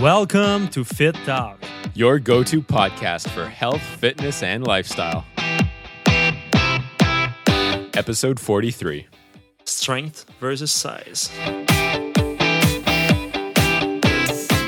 Welcome to Fit Talk. your go to podcast for health, fitness, and lifestyle. Episode 43. Strength versus size.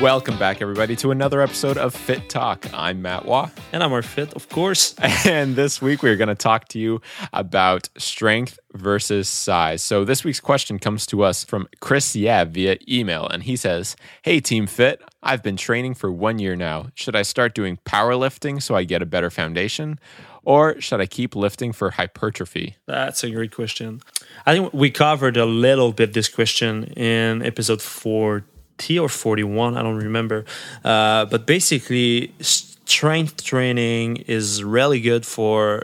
Welcome back, everybody, to another episode of Fit Talk. I'm Matt Waugh, And I'm more fit, of course. and this week we're going to talk to you about strength versus size. So, this week's question comes to us from Chris Yav via email, and he says, Hey, Team Fit, I've been training for one year now. Should I start doing powerlifting so I get a better foundation? Or should I keep lifting for hypertrophy? That's a great question. I think we covered a little bit this question in episode 40 or 41. I don't remember. Uh, but basically, strength training is really good for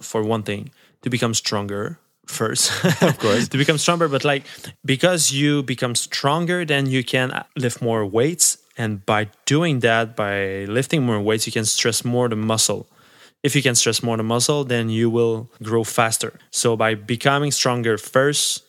for one thing to become stronger first of course. to become stronger but like because you become stronger then you can lift more weights and by doing that by lifting more weights you can stress more the muscle if you can stress more the muscle then you will grow faster so by becoming stronger first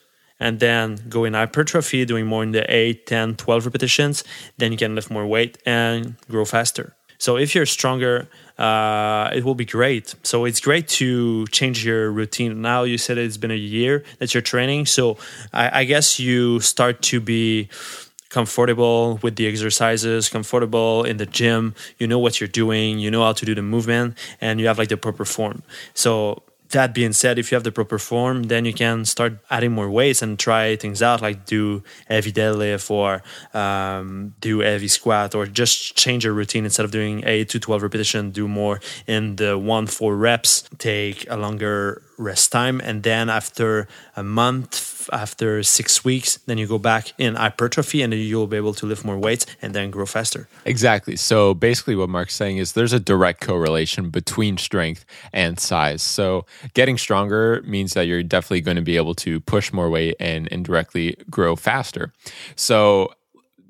and then go in hypertrophy doing more in the 8 10 12 repetitions then you can lift more weight and grow faster. So if you're stronger uh, it will be great. So it's great to change your routine. Now you said it's been a year that you're training. So i, I guess you start to be comfortable with the exercises, comfortable in the gym, you know what you're doing, you know how to do the movement, and you have like the proper form. So that being said, if you have the proper form, then you can start adding more weights and try things out, like do heavy deadlift or um, do heavy squat, or just change your routine. Instead of doing eight to twelve repetition, do more in the one four reps, take a longer rest time, and then after a month, after six weeks, then you go back in hypertrophy, and you'll be able to lift more weights and then grow faster. Exactly. So basically, what Mark's saying is there's a direct correlation between strength and size. So getting stronger means that you're definitely going to be able to push more weight and indirectly grow faster. So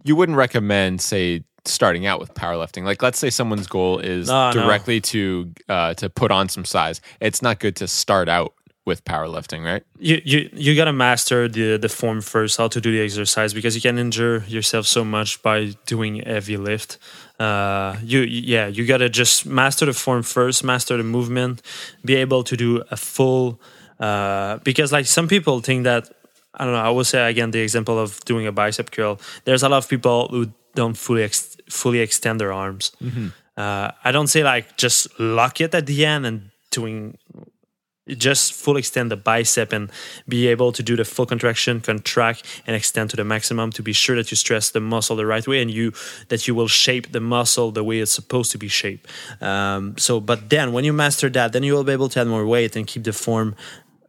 you wouldn't recommend, say, starting out with powerlifting. Like, let's say someone's goal is No, no. directly to uh, to put on some size. It's not good to start out with powerlifting, right? you you you gotta master the the form first how to do the exercise because you can injure yourself so much by doing heavy lift. Uh you yeah you gotta just master the form first master the movement be able to do a full uh because like some people think that i don't know i will say again the example of doing a bicep curl. There's a lot of people who don't fully ex- fully extend their arms. Uh i don't say like just lock it at the end and doing just full extend the bicep and be able to do the full contraction contract and extend to the maximum to be sure that you stress the muscle the right way and you that you will shape the muscle the way it's supposed to be shaped. Um, so but then when you master that then you will be able to add more weight and keep the form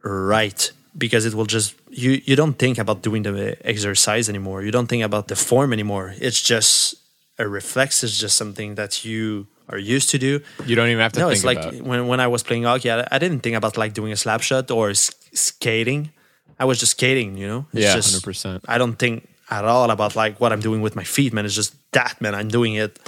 right because it will just you you don't think about doing the exercise anymore. You don't think about the form anymore. It's just a reflex. It's just something that you are used to do You don't even have to no, it's like about. when when I was playing hockey, I, I didn't think about like doing a slap shot or s- skating. I was just skating, you know. It's Yeah, just, 100%. I don't think at all about like what I'm doing with my feet, man. It's just that, man. I'm doing it.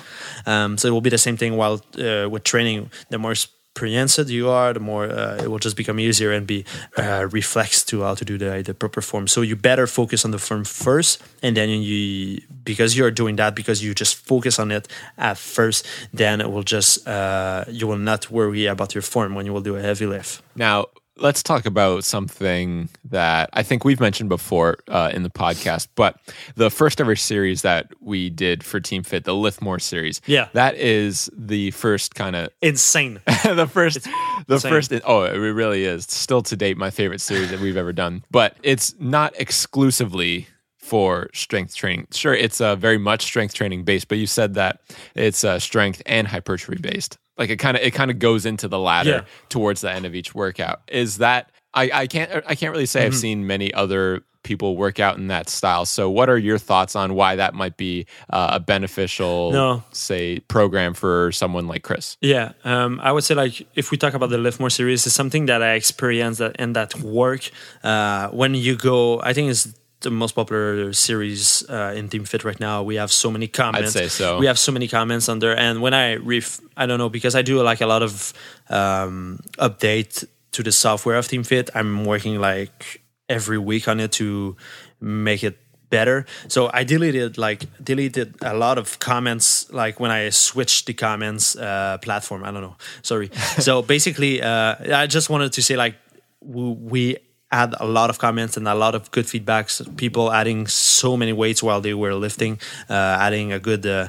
Um, so it will be the same thing while uh, with training. The more experienced you are, the more uh, it will just become easier and be uh, reflex to how to do the the proper form. So you better focus on the form first, and then you because you're doing that because you just focus on it at first, then it will just uh, you will not worry about your form when you will do a heavy lift. Now, let's talk about something that I think we've mentioned before uh, in the podcast, but the first ever series that we did for Team Fit, the Lift More series. Yeah. That is the first kind of Insane. the first the insane. first oh it really is still to date my favorite series that we've ever done but it's not exclusively for strength training sure it's uh, very much strength training based but you said that it's uh, strength and hypertrophy based like it kind of it kind of goes into the ladder Yeah. towards the end of each workout is that i i can't i can't really say i've Mm-hmm. seen many other people work out in that style so what are your thoughts on why that might be uh, a beneficial No. say program for someone like chris Yeah, um, I would say like if we talk about the Lift More series, it's something that I experienced that and that work uh, when you go. I think it's the most popular series uh, in Team Fit right now. We have so many comments. I'd say so. We have so many comments on there, and when I ref, I don't know because I do like a lot of um, update to the software of Team Fit. I'm working like every week on it to make it better. So I deleted like deleted a lot of comments like when I switched the comments uh, platform. I don't know. Sorry. so basically, uh, I just wanted to say like we had a lot of comments and a lot of good feedbacks. People adding so many weights while they were lifting, uh, adding a good, uh,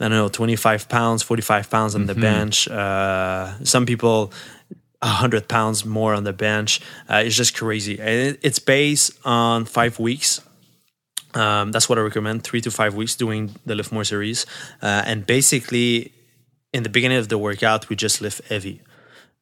I don't know, 25 pounds, 45 pounds on mm-hmm. the bench. Uh, some people, 100 pounds more on the bench. Uh, it's just crazy. And it's based on five weeks. Um, that's what I recommend three to five weeks doing the Lift More series. Uh, and basically, in the beginning of the workout, we just lift heavy.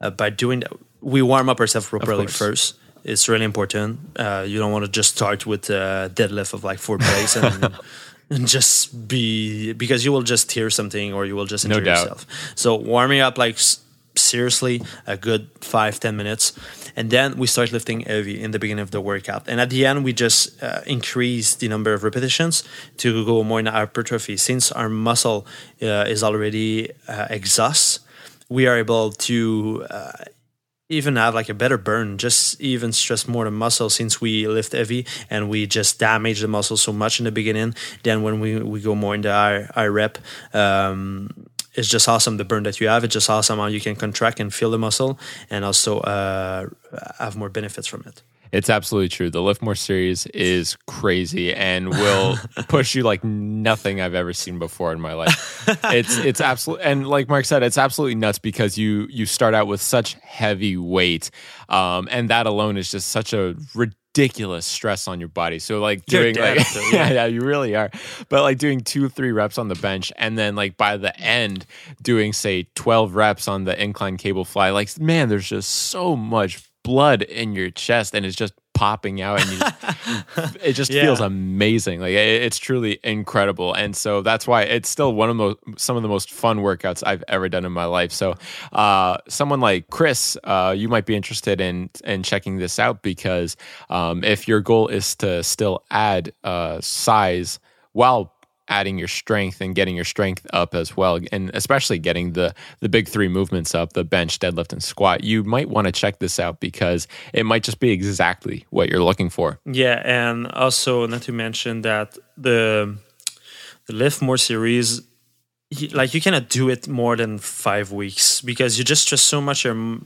Uh, by doing that, we warm up ourselves properly first it's really important. Uh, you don't want to just start with a deadlift of like four plates and, and, just be because you will just tear something or you will just injure no yourself. So warming up like seriously a good five ten minutes, and then we start lifting heavy in the beginning of the workout, and at the end we just uh, increase the number of repetitions to go more in hypertrophy. Since our muscle uh, is already uh, exhaust, we are able to uh, even have like a better burn just even stress more the muscle since we lift heavy and we just damage the muscle so much in the beginning then when we, we go more into our, our rep. Um, it's just awesome the burn that you have. It's just awesome how you can contract and feel the muscle and also uh, have more benefits from it it's absolutely true. The Lift More series is crazy and will push you like nothing I've ever seen before in my life. It's it's absolutely and like Mark said, it's absolutely nuts because you you start out with such heavy weight, um, and that alone is just such a ridiculous stress on your body. So like doing like yeah, yeah, you really are. But like doing two, three reps on the bench and then like by the end doing say 12 reps on the incline cable fly, like man, there's just so much blood in your chest and it's just popping out and just, it just yeah. feels amazing like it, it's truly incredible and so that's why it's still one of the most, some of the most fun workouts i've ever done in my life so uh, someone like chris uh, you might be interested in in checking this out because um, if your goal is to still add uh, size while adding your strength and getting your strength up as well and especially getting the the big three movements up the bench deadlift and squat. You might want to check this out because it might just be exactly what you're looking for. Yeah and also not to mention that the the lift more series like you cannot do it more than five weeks because you just stress so much your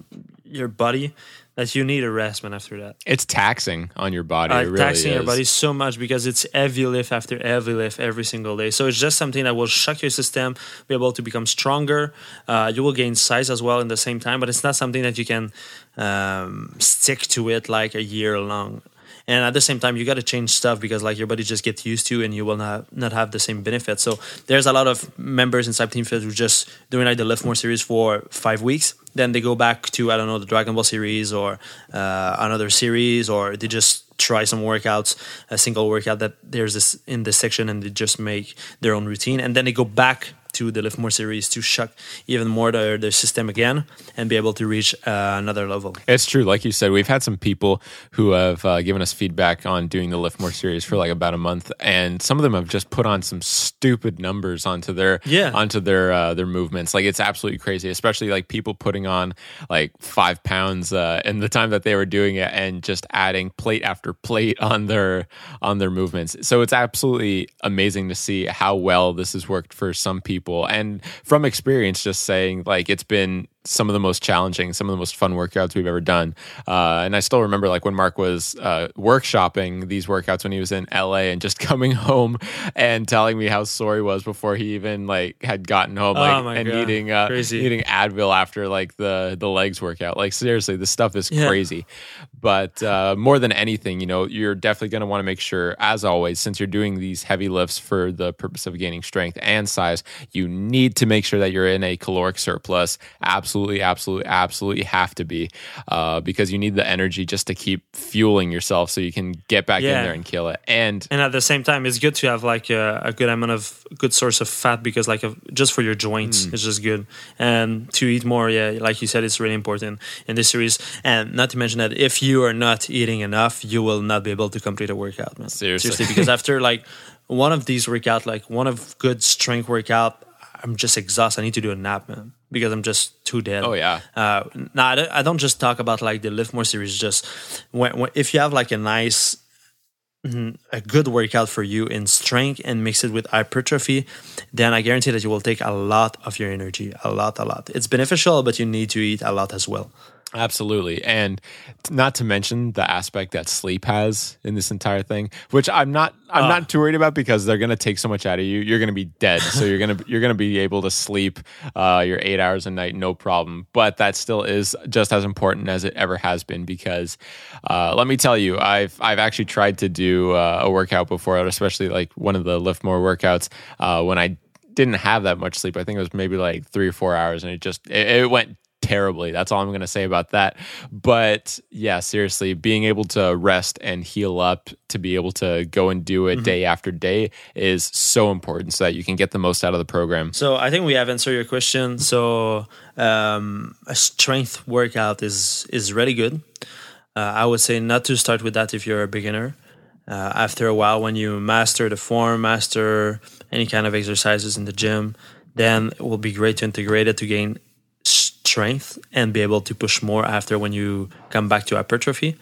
your body that you need a rest, man. After that, it's taxing on your body. Uh, really taxing is. your body so much because it's every lift after every lift every single day. So it's just something that will shock your system, be able to become stronger. Uh, you will gain size as well in the same time, but it's not something that you can um, stick to it like a year long and at the same time you got to change stuff because like your body just gets used to and you will not not have the same benefits so there's a lot of members inside team fit who just doing like the lift more series for five weeks then they go back to i don't know the dragon ball series or uh, another series or they just try some workouts a single workout that there's this in this section and they just make their own routine. And then they go back to the Lift More series to shock even more their, their system again and be able to reach uh, another level. It's true. Like you said, we've had some people who have uh, given us feedback on doing the Lift More series for like about a month, and some of them have just put on some stupid numbers onto their yeah. onto their uh, their movements. Like it's absolutely crazy, especially like people putting on like five pounds uh, in the time that they were doing it and just adding plate after plate on their on their movements. So it's absolutely amazing to see how well this has worked for some people people and from experience just saying like it's been some of the most challenging, some of the most fun workouts we've ever done. Uh, and I still remember like when Mark was uh, workshopping these workouts when he was in LA and just coming home and telling me how sore he was before he even like had gotten home, like, oh and God. eating uh, eating Advil after like the the legs workout. Like seriously, this stuff is yeah. crazy. But uh, more than anything, you know, you're definitely going to want to make sure, as always, since you're doing these heavy lifts for the purpose of gaining strength and size, you need to make sure that you're in a caloric surplus. Absolutely absolutely, absolutely, absolutely have to be uh, because you need the energy just to keep fueling yourself so you can get back yeah. in there and kill it. And and at the same time, it's good to have like a, a good amount of good source of fat because like a, just for your joints, mm. it's just good. And to eat more, yeah, like you said, it's really important in this series. And not to mention that if you are not eating enough, you will not be able to complete a workout, man. Seriously, Seriously because after like one of these workout, like one of good strength workout, I'm just exhausted. I need to do a nap, man because I'm just too dead. Oh yeah. Uh, now I don't just talk about like the lift more series. Just when, when if you have like a nice a good workout for you in strength and mix it with hypertrophy, then I guarantee that you will take a lot of your energy, a lot, a lot. It's beneficial, but you need to eat a lot as well. Absolutely. And not to mention the aspect that sleep has in this entire thing, which I'm not I'm uh, not too worried about because they're gonna take so much out of you. You're gonna be dead. so you're gonna you're gonna be able to sleep uh, your eight hours a night, no problem. But that still is just as important as it ever has been because uh, let me tell you, I've I've actually tried to do uh, a workout before, especially like one of the lift more workouts uh, when I didn't have that much sleep. I think it was maybe like three or four hours, and it just it, it went terribly. That's all I'm going to say about that. But yeah, seriously, being able to rest and heal up to be able to go and do it mm-hmm. day after day is so important so that you can get the most out of the program. So I think we have answered your question. So um, a strength workout is is really good. Uh, I would say not to start with that if you're a beginner. Uh, after a while, when you master the form, master any kind of exercises in the gym, then it will be great to integrate it to gain strength and be able to push more after when you come back to hypertrophy.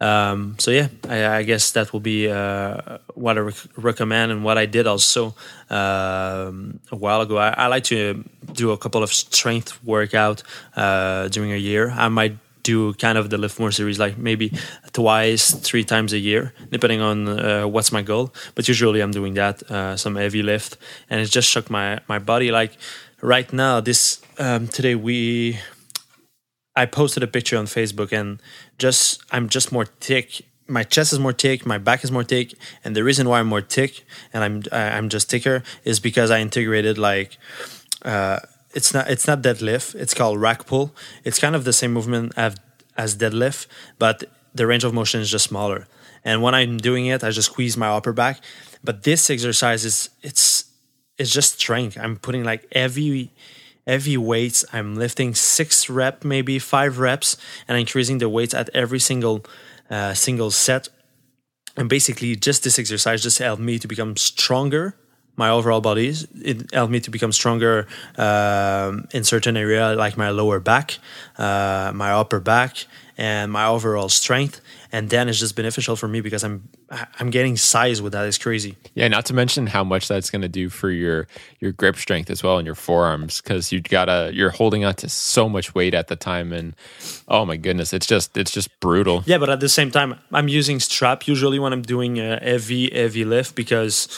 Um, so yeah, I, I, guess that will be uh, what I rec- recommend and what I did also um, a while ago. I, I, like to do a couple of strength workout uh, during a year. I might do kind of the lift more series like maybe twice three times a year depending on uh, what's my goal but usually i'm doing that uh, some heavy lift and it just shook my my body like right now this um, today we I posted a picture on Facebook and just I'm just more thick. My chest is more thick, my back is more thick, and the reason why I'm more thick and I'm I'm just thicker is because I integrated like uh, it's not it's not deadlift. It's called rack pull. It's kind of the same movement as, deadlift, but the range of motion is just smaller. And when I'm doing it, I just squeeze my upper back. But this exercise is it's it's just strength. I'm putting like heavy heavy weights. I'm lifting six rep, maybe five reps, and increasing the weights at every single uh, single set. And basically, just this exercise just helped me to become stronger. My overall body it helped me to become stronger um, in certain area like my lower back, uh, my upper back, and my overall strength. And then it's just beneficial for me because i'm i'm getting size with that. It's crazy. Yeah not to mention how much that's going to do for your your grip strength as well and your forearms because you gotta you're holding on to so much weight at the time and oh my goodness it's just it's just brutal. Yeah but at the same time i'm using strap usually when i'm doing a heavy heavy lift because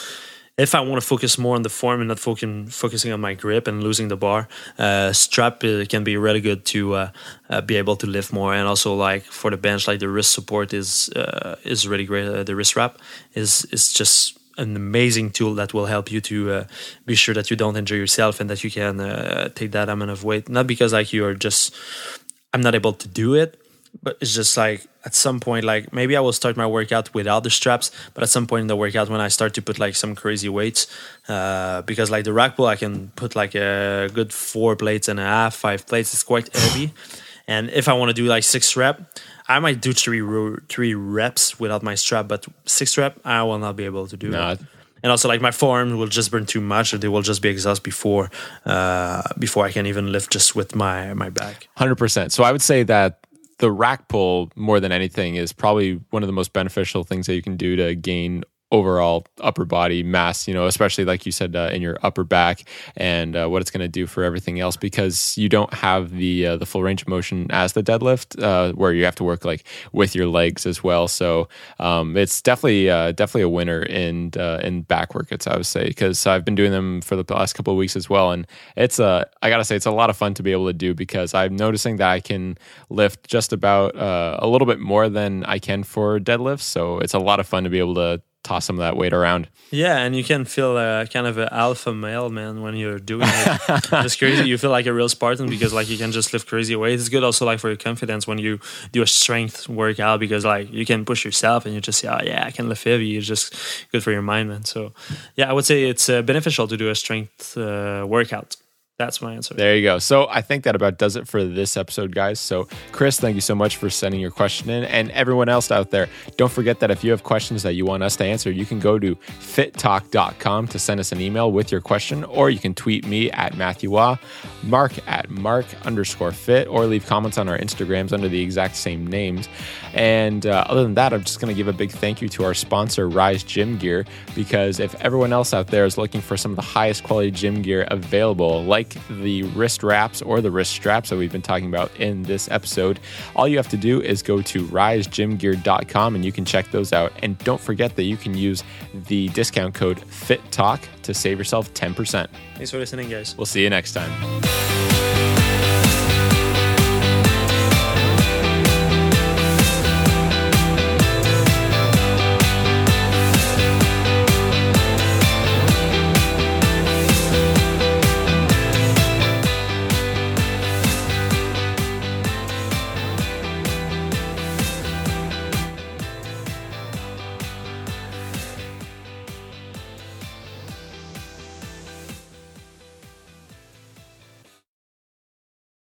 if I want to focus more on the form and not focusing focusing on my grip and losing the bar, uh, strap uh, can be really good to uh, uh, be able to lift more. And also, like for the bench, like the wrist support is uh, is really great. Uh, the wrist wrap is is just an amazing tool that will help you to be sure that you don't injure yourself and that you can take that amount of weight. Not because like you are just I'm not able to do it, but it's just like at some point like maybe i will start my workout without the straps but at some point in the workout when i start to put like some crazy weights uh, because like the rack pull i can put like a good four plates and a half five plates it's quite heavy and if i want to do like six rep i might do three three reps without my strap but six rep i will not be able to do no. it and also like my forearms will just burn too much or they will just be exhausted before uh, before I can even lift just with my my back. Hundred percent. So I would say that the rack pull more than anything is probably one of the most beneficial things that you can do to gain overall upper body mass, you know, especially like you said uh, in your upper back and uh, what it's going to do for everything else because you don't have the uh, the full range of motion as the deadlift uh, where you have to work like with your legs as well. So um, it's definitely uh, definitely a winner in uh, in back workouts, I would say, because I've been doing them for the last couple of weeks as well, and it's a I gotta say it's a lot of fun to be able to do because I'm noticing that I can lift just about a little bit more than I can for deadlifts. So it's a lot of fun to be able to toss some of that weight around. Yeah, and you can feel uh, kind of an alpha male man when you're doing it. it's crazy. You feel like a real Spartan because like you can just lift crazy weight. It's good also like for your confidence when you do a strength workout because like you can push yourself and you just say, oh yeah, I can lift heavy. It's just good for your mind, man. So yeah, I would say it's uh, beneficial to do a strength uh, workout. That's my answer. There you go. So I think that about does it for this episode, guys. So, Chris, thank you so much for sending your question in. And everyone else out there, don't forget that if you have questions that you want us to answer, you can go to fittalk.com to send us an email with your question, or you can tweet me at Matthew Mark at Mark underscore fit, or leave comments on our Instagrams under the exact same names. And uh, other than that, I'm just going to give a big thank you to our sponsor, Rise Gym Gear, because if everyone else out there is looking for some of the highest quality gym gear available, like the wrist wraps or the wrist straps that we've been talking about in this episode, all you have to do is go to risegymgear.com and you can check those out. And don't forget that you can use the discount code FITTALK to save yourself 10%. Thanks for listening, guys. We'll see you next time.